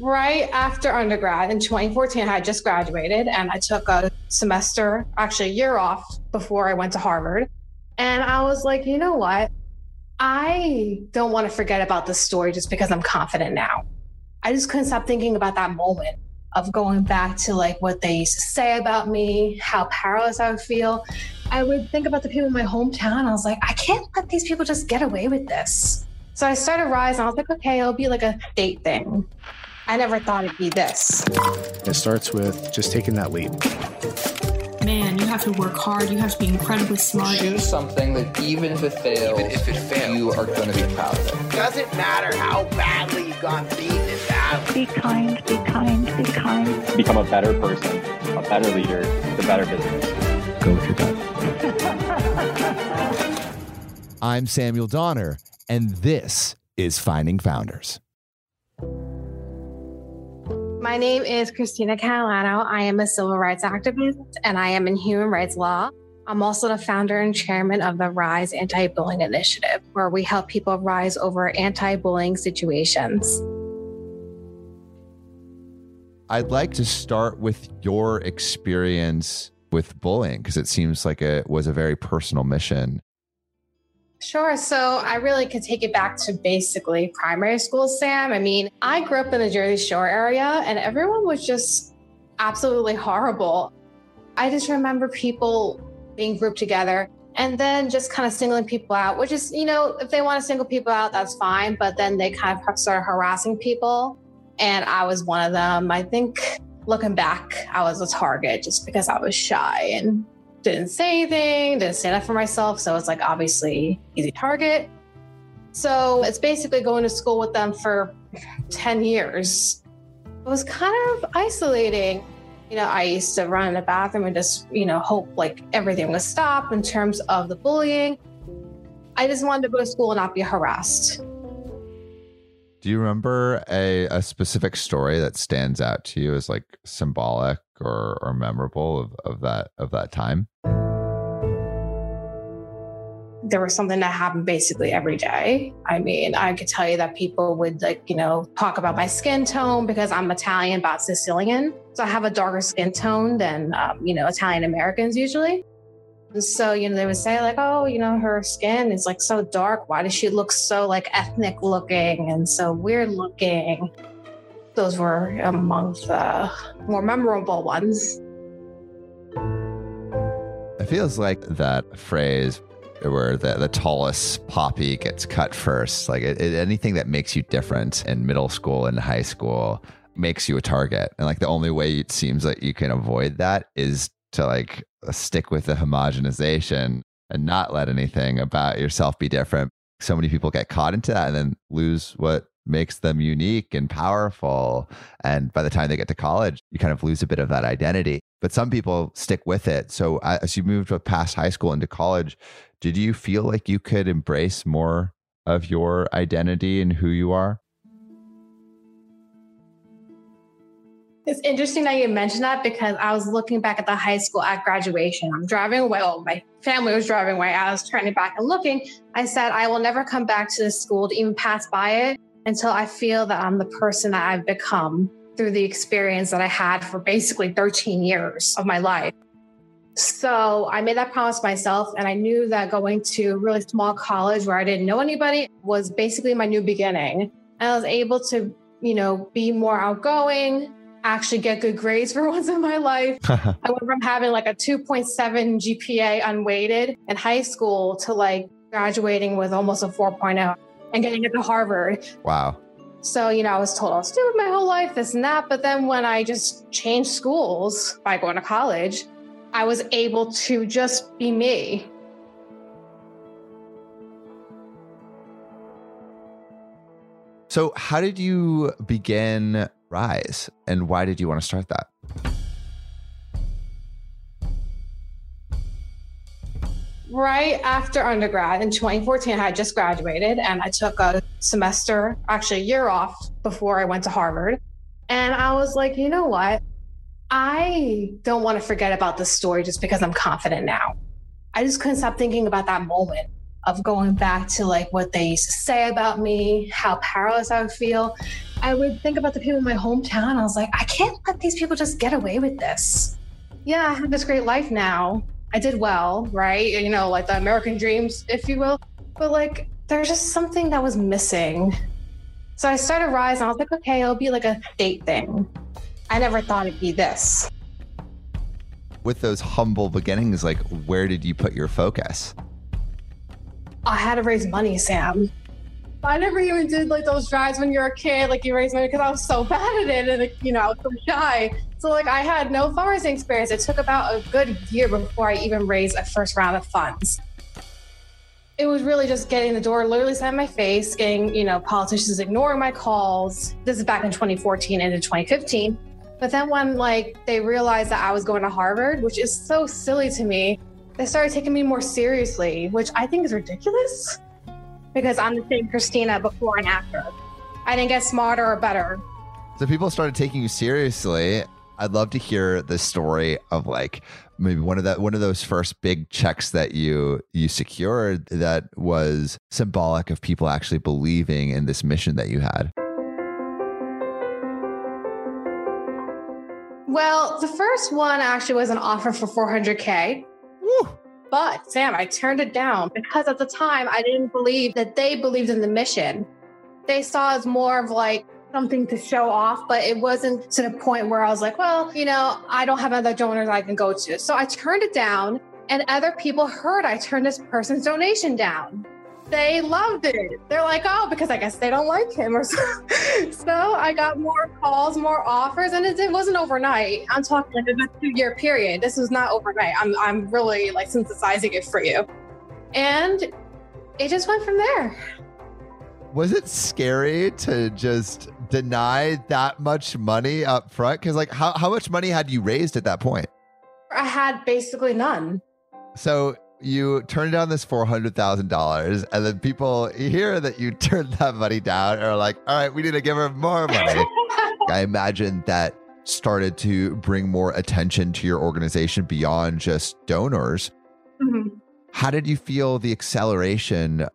right after undergrad in 2014, I had just graduated and I took a semester, actually a year off before I went to Harvard. And I was like, you know what? I don't want to forget about this story just because I'm confident now. I just couldn't stop thinking about that moment of going back to like what they used to say about me, how powerless I would feel. I would think about the people in my hometown. I was like, I can't let these people just get away with this. So I started Rise and I was like, okay, it'll be like a date thing. I never thought it'd be this. It starts with just taking that leap. Man, you have to work hard. You have to be incredibly smart. Choose something that even if it fails, even if it fails, you are going to be proud of it. Doesn't matter how badly you got beaten in battle. Be kind, be kind, be kind. Become a better person, a better leader, a better business. Go with your gut. I'm Samuel Donner, and this is Finding Founders. My name is Christina Catalano. I am a civil rights activist and I am in human rights law. I'm also the founder and chairman of the Rise Anti Bullying Initiative, where we help people rise over anti bullying situations. I'd like to start with your experience with bullying because it seems like it was a very personal mission. Sure. So I really could take it back to basically primary school, Sam. I mean, I grew up in the Jersey Shore area and everyone was just absolutely horrible. I just remember people being grouped together and then just kind of singling people out, which is, you know, if they want to single people out, that's fine. But then they kind of started harassing people. And I was one of them. I think looking back, I was a target just because I was shy and didn't say anything, didn't stand up for myself. So it's like obviously easy target. So it's basically going to school with them for 10 years. It was kind of isolating. You know, I used to run in the bathroom and just, you know, hope like everything would stop in terms of the bullying. I just wanted to go to school and not be harassed. Do you remember a, a specific story that stands out to you as like symbolic or, or memorable of, of that of that time? There was something that happened basically every day. I mean, I could tell you that people would like, you know, talk about my skin tone because I'm Italian but Sicilian. So I have a darker skin tone than, um, you know, Italian Americans usually. And so, you know, they would say like, oh, you know, her skin is like so dark. Why does she look so like ethnic looking and so weird looking? Those were among the more memorable ones. It feels like that phrase where the, the tallest poppy gets cut first. Like it, it, anything that makes you different in middle school and high school makes you a target. And like the only way it seems like you can avoid that is to like stick with the homogenization and not let anything about yourself be different. So many people get caught into that and then lose what makes them unique and powerful. And by the time they get to college, you kind of lose a bit of that identity. But some people stick with it. So uh, as you moved past high school into college, did you feel like you could embrace more of your identity and who you are? It's interesting that you mentioned that because I was looking back at the high school at graduation. I'm driving away. Well, my family was driving away. I was turning back and looking. I said, I will never come back to this school to even pass by it until I feel that I'm the person that I've become through the experience that I had for basically 13 years of my life. So I made that promise myself, and I knew that going to a really small college where I didn't know anybody was basically my new beginning. And I was able to, you know, be more outgoing, actually get good grades for once in my life. I went from having like a 2.7 GPA unweighted in high school to like graduating with almost a 4.0 and getting into Harvard. Wow. So, you know, I was told I was stupid my whole life, this and that. But then when I just changed schools by going to college, I was able to just be me. So, how did you begin Rise and why did you want to start that? Right after undergrad in 2014, I had just graduated and I took a semester, actually a year off before I went to Harvard. And I was like, you know what? I don't want to forget about this story just because I'm confident now. I just couldn't stop thinking about that moment of going back to like what they used to say about me, how powerless I would feel. I would think about the people in my hometown. I was like, I can't let these people just get away with this. Yeah, I have this great life now. I did well, right? You know, like the American dreams, if you will. But like, there's just something that was missing. So I started Rise and I was like, okay, it'll be like a date thing. I never thought it'd be this. With those humble beginnings, like where did you put your focus? I had to raise money, Sam. I never even did like those drives when you're a kid, like you raise money because I was so bad at it and like, you know, I was so shy. So like I had no fundraising experience. It took about a good year before I even raised a first round of funds. It was really just getting the door literally slammed in my face, getting, you know, politicians ignoring my calls. This is back in 2014 into 2015. But then when like they realized that I was going to Harvard, which is so silly to me, they started taking me more seriously, which I think is ridiculous because I'm the same Christina before and after. I didn't get smarter or better. So people started taking you seriously. I'd love to hear the story of like maybe one of that one of those first big checks that you you secured that was symbolic of people actually believing in this mission that you had. Well, the first one actually was an offer for 400K. Woo. But Sam, I turned it down because at the time I didn't believe that they believed in the mission. They saw as more of like something to show off, but it wasn't to the point where I was like, well, you know, I don't have other donors I can go to. So I turned it down, and other people heard I turned this person's donation down they loved it. They're like, oh, because I guess they don't like him or so. so I got more calls, more offers, and it, it wasn't overnight. I'm talking like a two year period. This was not overnight. I'm I'm really like synthesizing it for you. And it just went from there. Was it scary to just deny that much money up front? Because like how, how much money had you raised at that point? I had basically none. So you turn down this four hundred thousand dollars, and then people hear that you turned that money down, and are like, "All right, we need to give her more money." I imagine that started to bring more attention to your organization beyond just donors. Mm-hmm. How did you feel the acceleration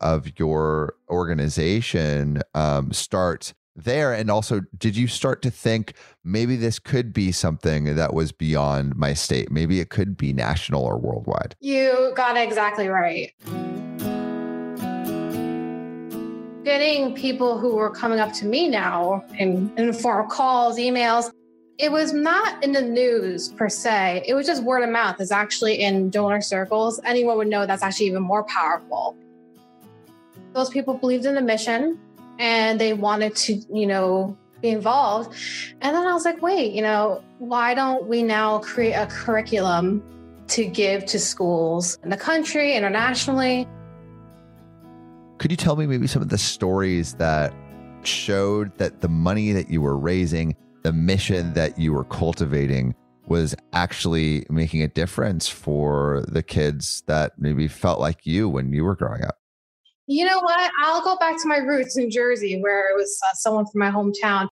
of your organization um, start there. And also did you start to think maybe this could be something that was beyond my state? Maybe it could be national or worldwide? You got it exactly right. Getting people who were coming up to me now in, the calls emails it was not in the news per se. It was just word of mouth. It's actually in donor circles. Anyone would know that's actually even more powerful. Those people believed in the mission and they wanted to, you know, be involved. And then I was like, wait, you know, why don't we now create a curriculum to give to schools in the country, internationally? Could you tell me maybe some of the stories that showed that the money that you were raising, the mission that you were cultivating, was actually making a difference for the kids that maybe felt like you when you were growing up? You know what? I'll go back to my roots in Jersey, where it was uh, someone from my hometown.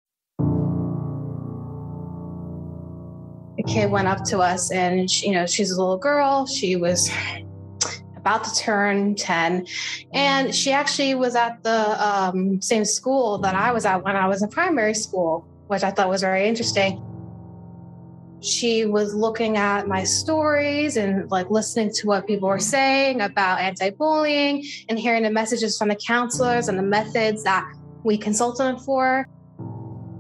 A kid went up to us, and she, you know, she's a little girl. She was about to turn 10 and she actually was at the um, same school that i was at when i was in primary school which i thought was very interesting she was looking at my stories and like listening to what people were saying about anti-bullying and hearing the messages from the counselors and the methods that we consulted for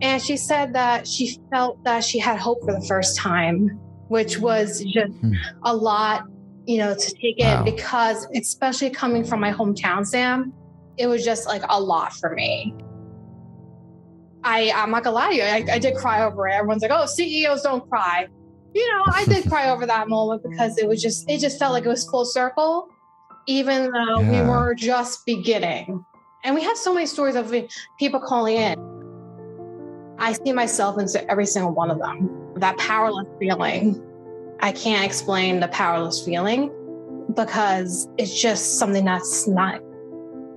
and she said that she felt that she had hope for the first time which was just hmm. a lot you know to take it wow. because especially coming from my hometown sam it was just like a lot for me I, I'm not gonna lie to you, I, I did cry over it. Everyone's like, oh, CEOs don't cry. You know, I did cry over that moment because it was just, it just felt like it was full circle, even though yeah. we were just beginning. And we have so many stories of people calling in. I see myself into every single one of them. That powerless feeling. I can't explain the powerless feeling because it's just something that's not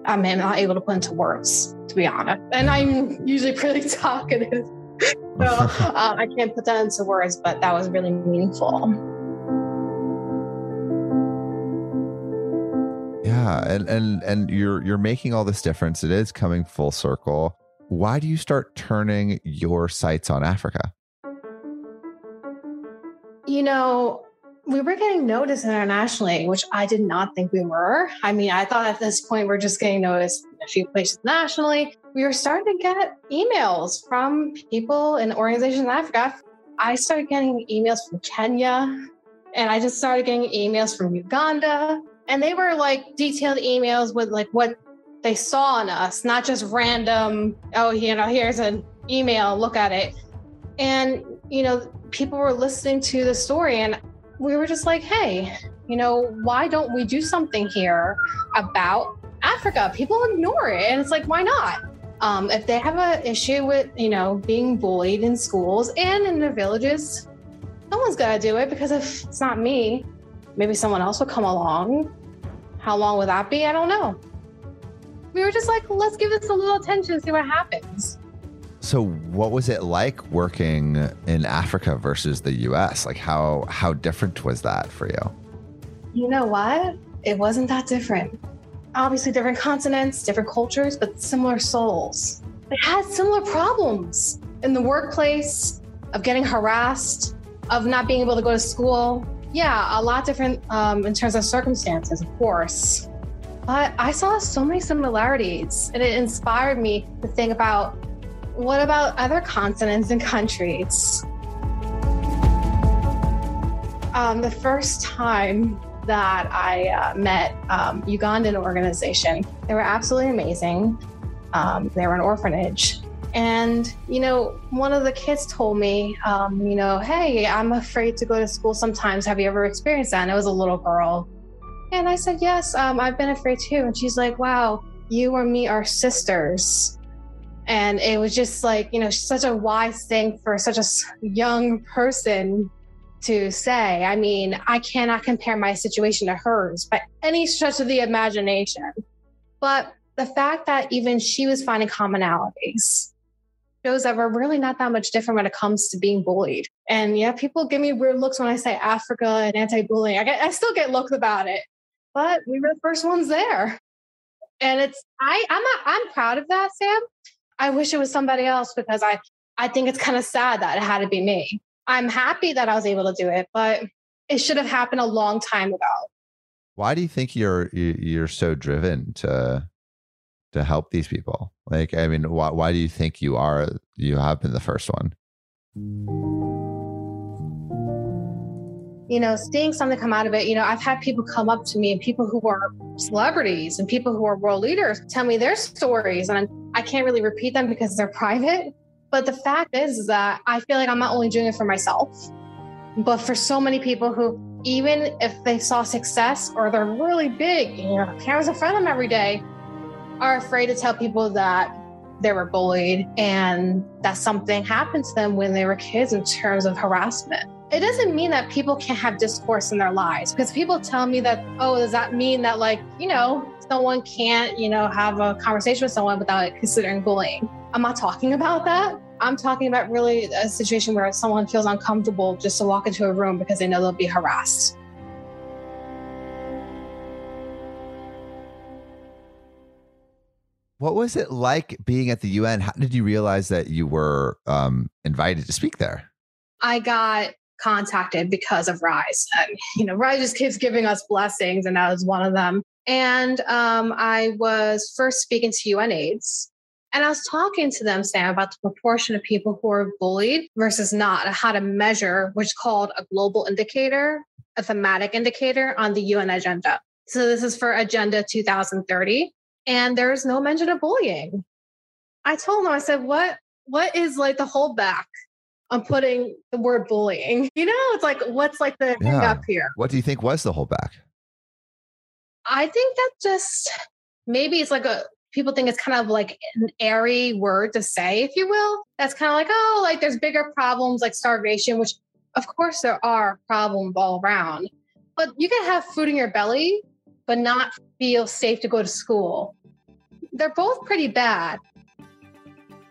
I'm not able to put into words, to be honest. And I'm usually pretty talkative. so uh, I can't put that into words, but that was really meaningful. Yeah, and and and you're you're making all this difference. It is coming full circle. why do you start turning your sights on Africa? You know, we were getting noticed internationally, which I did not think we were. I mean, I thought at this point we're just getting noticed in a few places nationally. We were starting to get emails from people in organizations in Africa. I started getting emails from Kenya, and I just started getting emails from Uganda. And they were like detailed emails with like what they saw in us, not just random, oh, you know, here's an email, look at it. And, you know, people were listening to the story and we were just like, hey, you know, why don't we do something here about Africa? People ignore it. And it's like, why not? Um, if they have an issue with, you know, being bullied in schools and in their villages, someone's got to do it because if it's not me, maybe someone else will come along. How long would that be? I don't know. We were just like, let's give this a little attention, see what happens. So, what was it like working in Africa versus the US? Like, how how different was that for you? You know what? It wasn't that different. Obviously, different continents, different cultures, but similar souls. They had similar problems in the workplace, of getting harassed, of not being able to go to school. Yeah, a lot different um, in terms of circumstances, of course. But I saw so many similarities, and it inspired me to think about what about other continents and countries? Um, the first time that I uh, met um, Ugandan organization, they were absolutely amazing. Um, they were an orphanage. And, you know, one of the kids told me, um, you know, hey, I'm afraid to go to school sometimes. Have you ever experienced that? And it was a little girl. And I said, yes, um, I've been afraid too. And she's like, wow, you or me are sisters. And it was just like, you know, such a wise thing for such a young person to say. I mean, I cannot compare my situation to hers by any stretch of the imagination. But the fact that even she was finding commonalities shows that we're really not that much different when it comes to being bullied. And yeah, people give me weird looks when I say Africa and anti bullying. I, get, I still get looks about it, but we were the first ones there. And it's, I, I'm not, I'm proud of that, Sam. I wish it was somebody else because I I think it's kind of sad that it had to be me. I'm happy that I was able to do it, but it should have happened a long time ago. Why do you think you're you're so driven to to help these people? Like, I mean, why why do you think you are you have been the first one? You know, seeing something come out of it, you know, I've had people come up to me and people who are celebrities and people who are world leaders tell me their stories. And I can't really repeat them because they're private. But the fact is, is that I feel like I'm not only doing it for myself, but for so many people who, even if they saw success or they're really big, you know, cameras in front of them every day, are afraid to tell people that they were bullied and that something happened to them when they were kids in terms of harassment it doesn't mean that people can't have discourse in their lives because people tell me that oh does that mean that like you know someone can't you know have a conversation with someone without considering bullying? I'm not talking about that? I'm talking about really a situation where someone feels uncomfortable just to walk into a room because they know they'll be harassed. What was it like being at the un how did you realize that you were um, invited to speak there? I got contacted because of Rise. And, you know, Rise just keeps giving us blessings, and that was one of them. And um, I was first speaking to UNAIDS, and I was talking to them, Sam, about the proportion of people who are bullied versus not, how to measure, which called a global indicator, a thematic indicator on the UN agenda. So this is for Agenda 2030, and there is no mention of bullying. I told them, I said, what what is like the holdback I'm putting the word bullying. You know, it's like, what's like the yeah. up here? What do you think was the holdback? I think that just maybe it's like a people think it's kind of like an airy word to say, if you will. That's kind of like, oh, like there's bigger problems like starvation, which of course there are problems all around. But you can have food in your belly, but not feel safe to go to school. They're both pretty bad.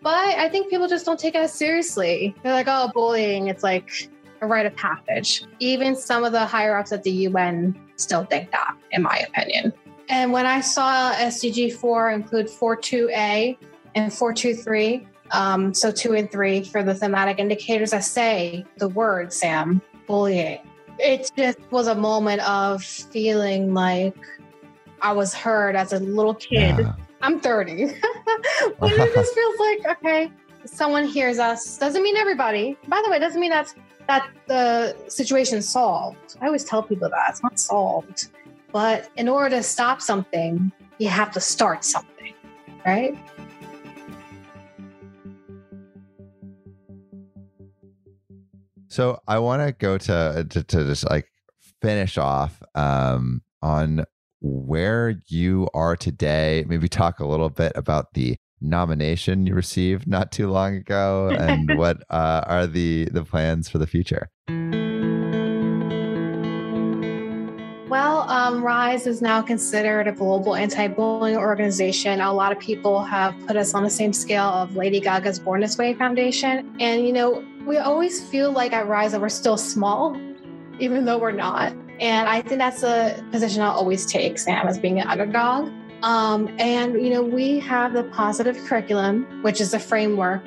But I think people just don't take us seriously. They're like, oh, bullying, it's like a rite of passage. Even some of the higher ups at the UN still think that, in my opinion. And when I saw SDG 4 include 42A and 423, um, so two and three for the thematic indicators, I say the word, Sam, bullying. It just was a moment of feeling like I was heard as a little kid. Yeah. I'm 30. but it just feels like, okay, someone hears us. Doesn't mean everybody. By the way, doesn't mean that's that the situation's solved. I always tell people that it's not solved. But in order to stop something, you have to start something, right? So I want to go to, to to just like finish off um, on where you are today. Maybe talk a little bit about the nomination you received not too long ago, and what uh, are the the plans for the future. Well, um, RISE is now considered a global anti bullying organization. A lot of people have put us on the same scale of Lady Gaga's Born This Way Foundation. And, you know, we always feel like at RISE that we're still small, even though we're not. And I think that's a position I'll always take, Sam, as being an underdog. Um, and, you know, we have the positive curriculum, which is a framework,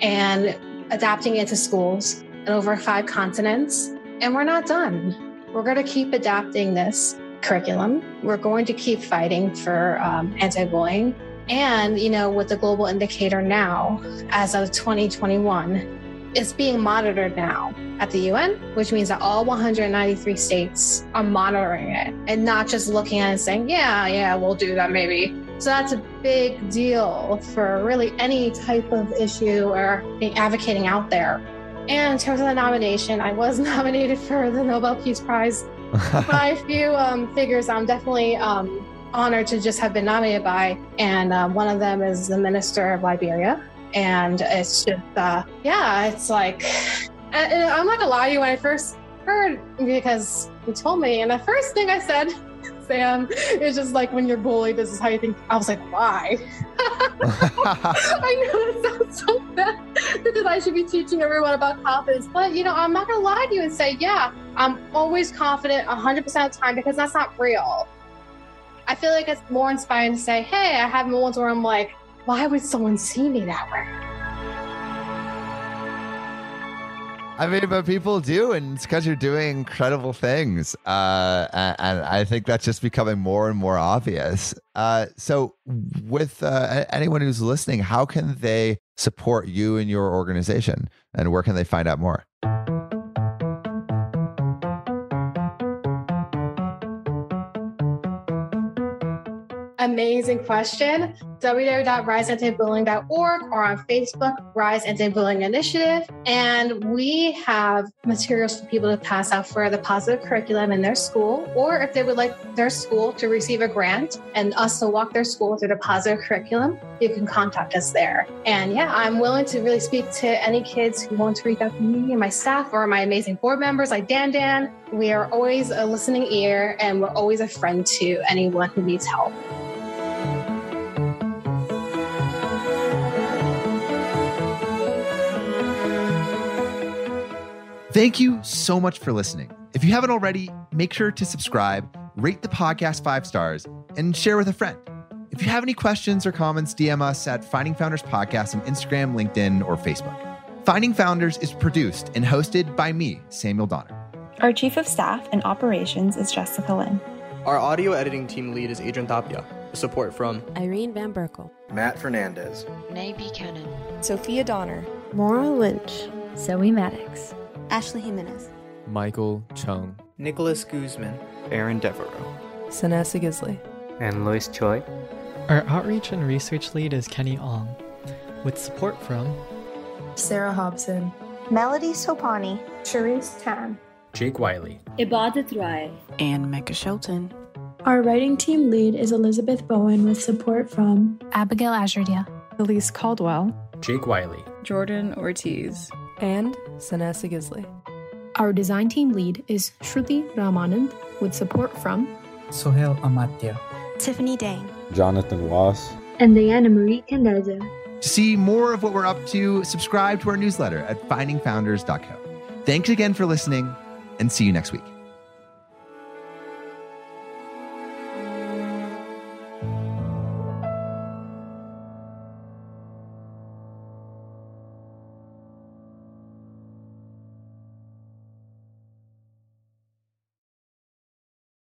and adapting it to schools in over five continents. And we're not done. We're going to keep adapting this curriculum. We're going to keep fighting for um, anti bullying. And, you know, with the global indicator now, as of 2021, it's being monitored now at the UN, which means that all 193 states are monitoring it and not just looking at it and saying, yeah, yeah, we'll do that maybe. So that's a big deal for really any type of issue or advocating out there. And in terms of the nomination, I was nominated for the Nobel Peace Prize by a few um, figures I'm definitely um, honored to just have been nominated by. And um, one of them is the Minister of Liberia. And it's just, uh, yeah, it's like, I'm not gonna lie to you, when I first heard, because you told me, and the first thing I said, Sam, is just like when you're bullied, this is how you think. I was like, why? I know it sounds so bad because I should be teaching everyone about confidence. But, you know, I'm not to lie to you and say, yeah, I'm always confident 100% of the time because that's not real. I feel like it's more inspiring to say, hey, I have moments where I'm like, why would someone see me that way? I mean, but people do, and it's because you're doing incredible things. Uh, and, and I think that's just becoming more and more obvious. Uh, so, with uh, anyone who's listening, how can they support you and your organization, and where can they find out more? Amazing question. www.riseantibullying.org or on Facebook, Rise Anti-Bullying Initiative. And we have materials for people to pass out for the positive curriculum in their school, or if they would like their school to receive a grant and us to walk their school through the positive curriculum, you can contact us there. And yeah, I'm willing to really speak to any kids who want to reach out to me and my staff or my amazing board members like Dan Dan. We are always a listening ear and we're always a friend to anyone who needs help. Thank you so much for listening. If you haven't already, make sure to subscribe, rate the podcast five stars, and share with a friend. If you have any questions or comments, DM us at Finding Founders Podcast on Instagram, LinkedIn, or Facebook. Finding Founders is produced and hosted by me, Samuel Donner. Our Chief of Staff and Operations is Jessica Lynn. Our audio editing team lead is Adrian Tapia. With support from Irene Van Berkel, Matt Fernandez, Nay Buchanan, Sophia Donner, Maura Lynch, Zoe Maddox, Ashley Jimenez, Michael Chung, Nicholas Guzman, Aaron Devereaux, Sanessa Gisley, and Lois Choi. Our outreach and research lead is Kenny Ong, with support from Sarah Hobson, Melody Sopani, Cherise Tan, Jake Wiley, Ibadat Rai, and Mecca Shelton. Our writing team lead is Elizabeth Bowen with support from Abigail Azurdia, Elise Caldwell, Jake Wiley, Jordan Ortiz, and Sanessa Gisley. Our design team lead is Shruti Ramanand with support from Sohail Amatya, Tiffany Dang, Jonathan Ross, and Diana Marie Candezo. To see more of what we're up to, subscribe to our newsletter at findingfounders.co. Thanks again for listening and see you next week.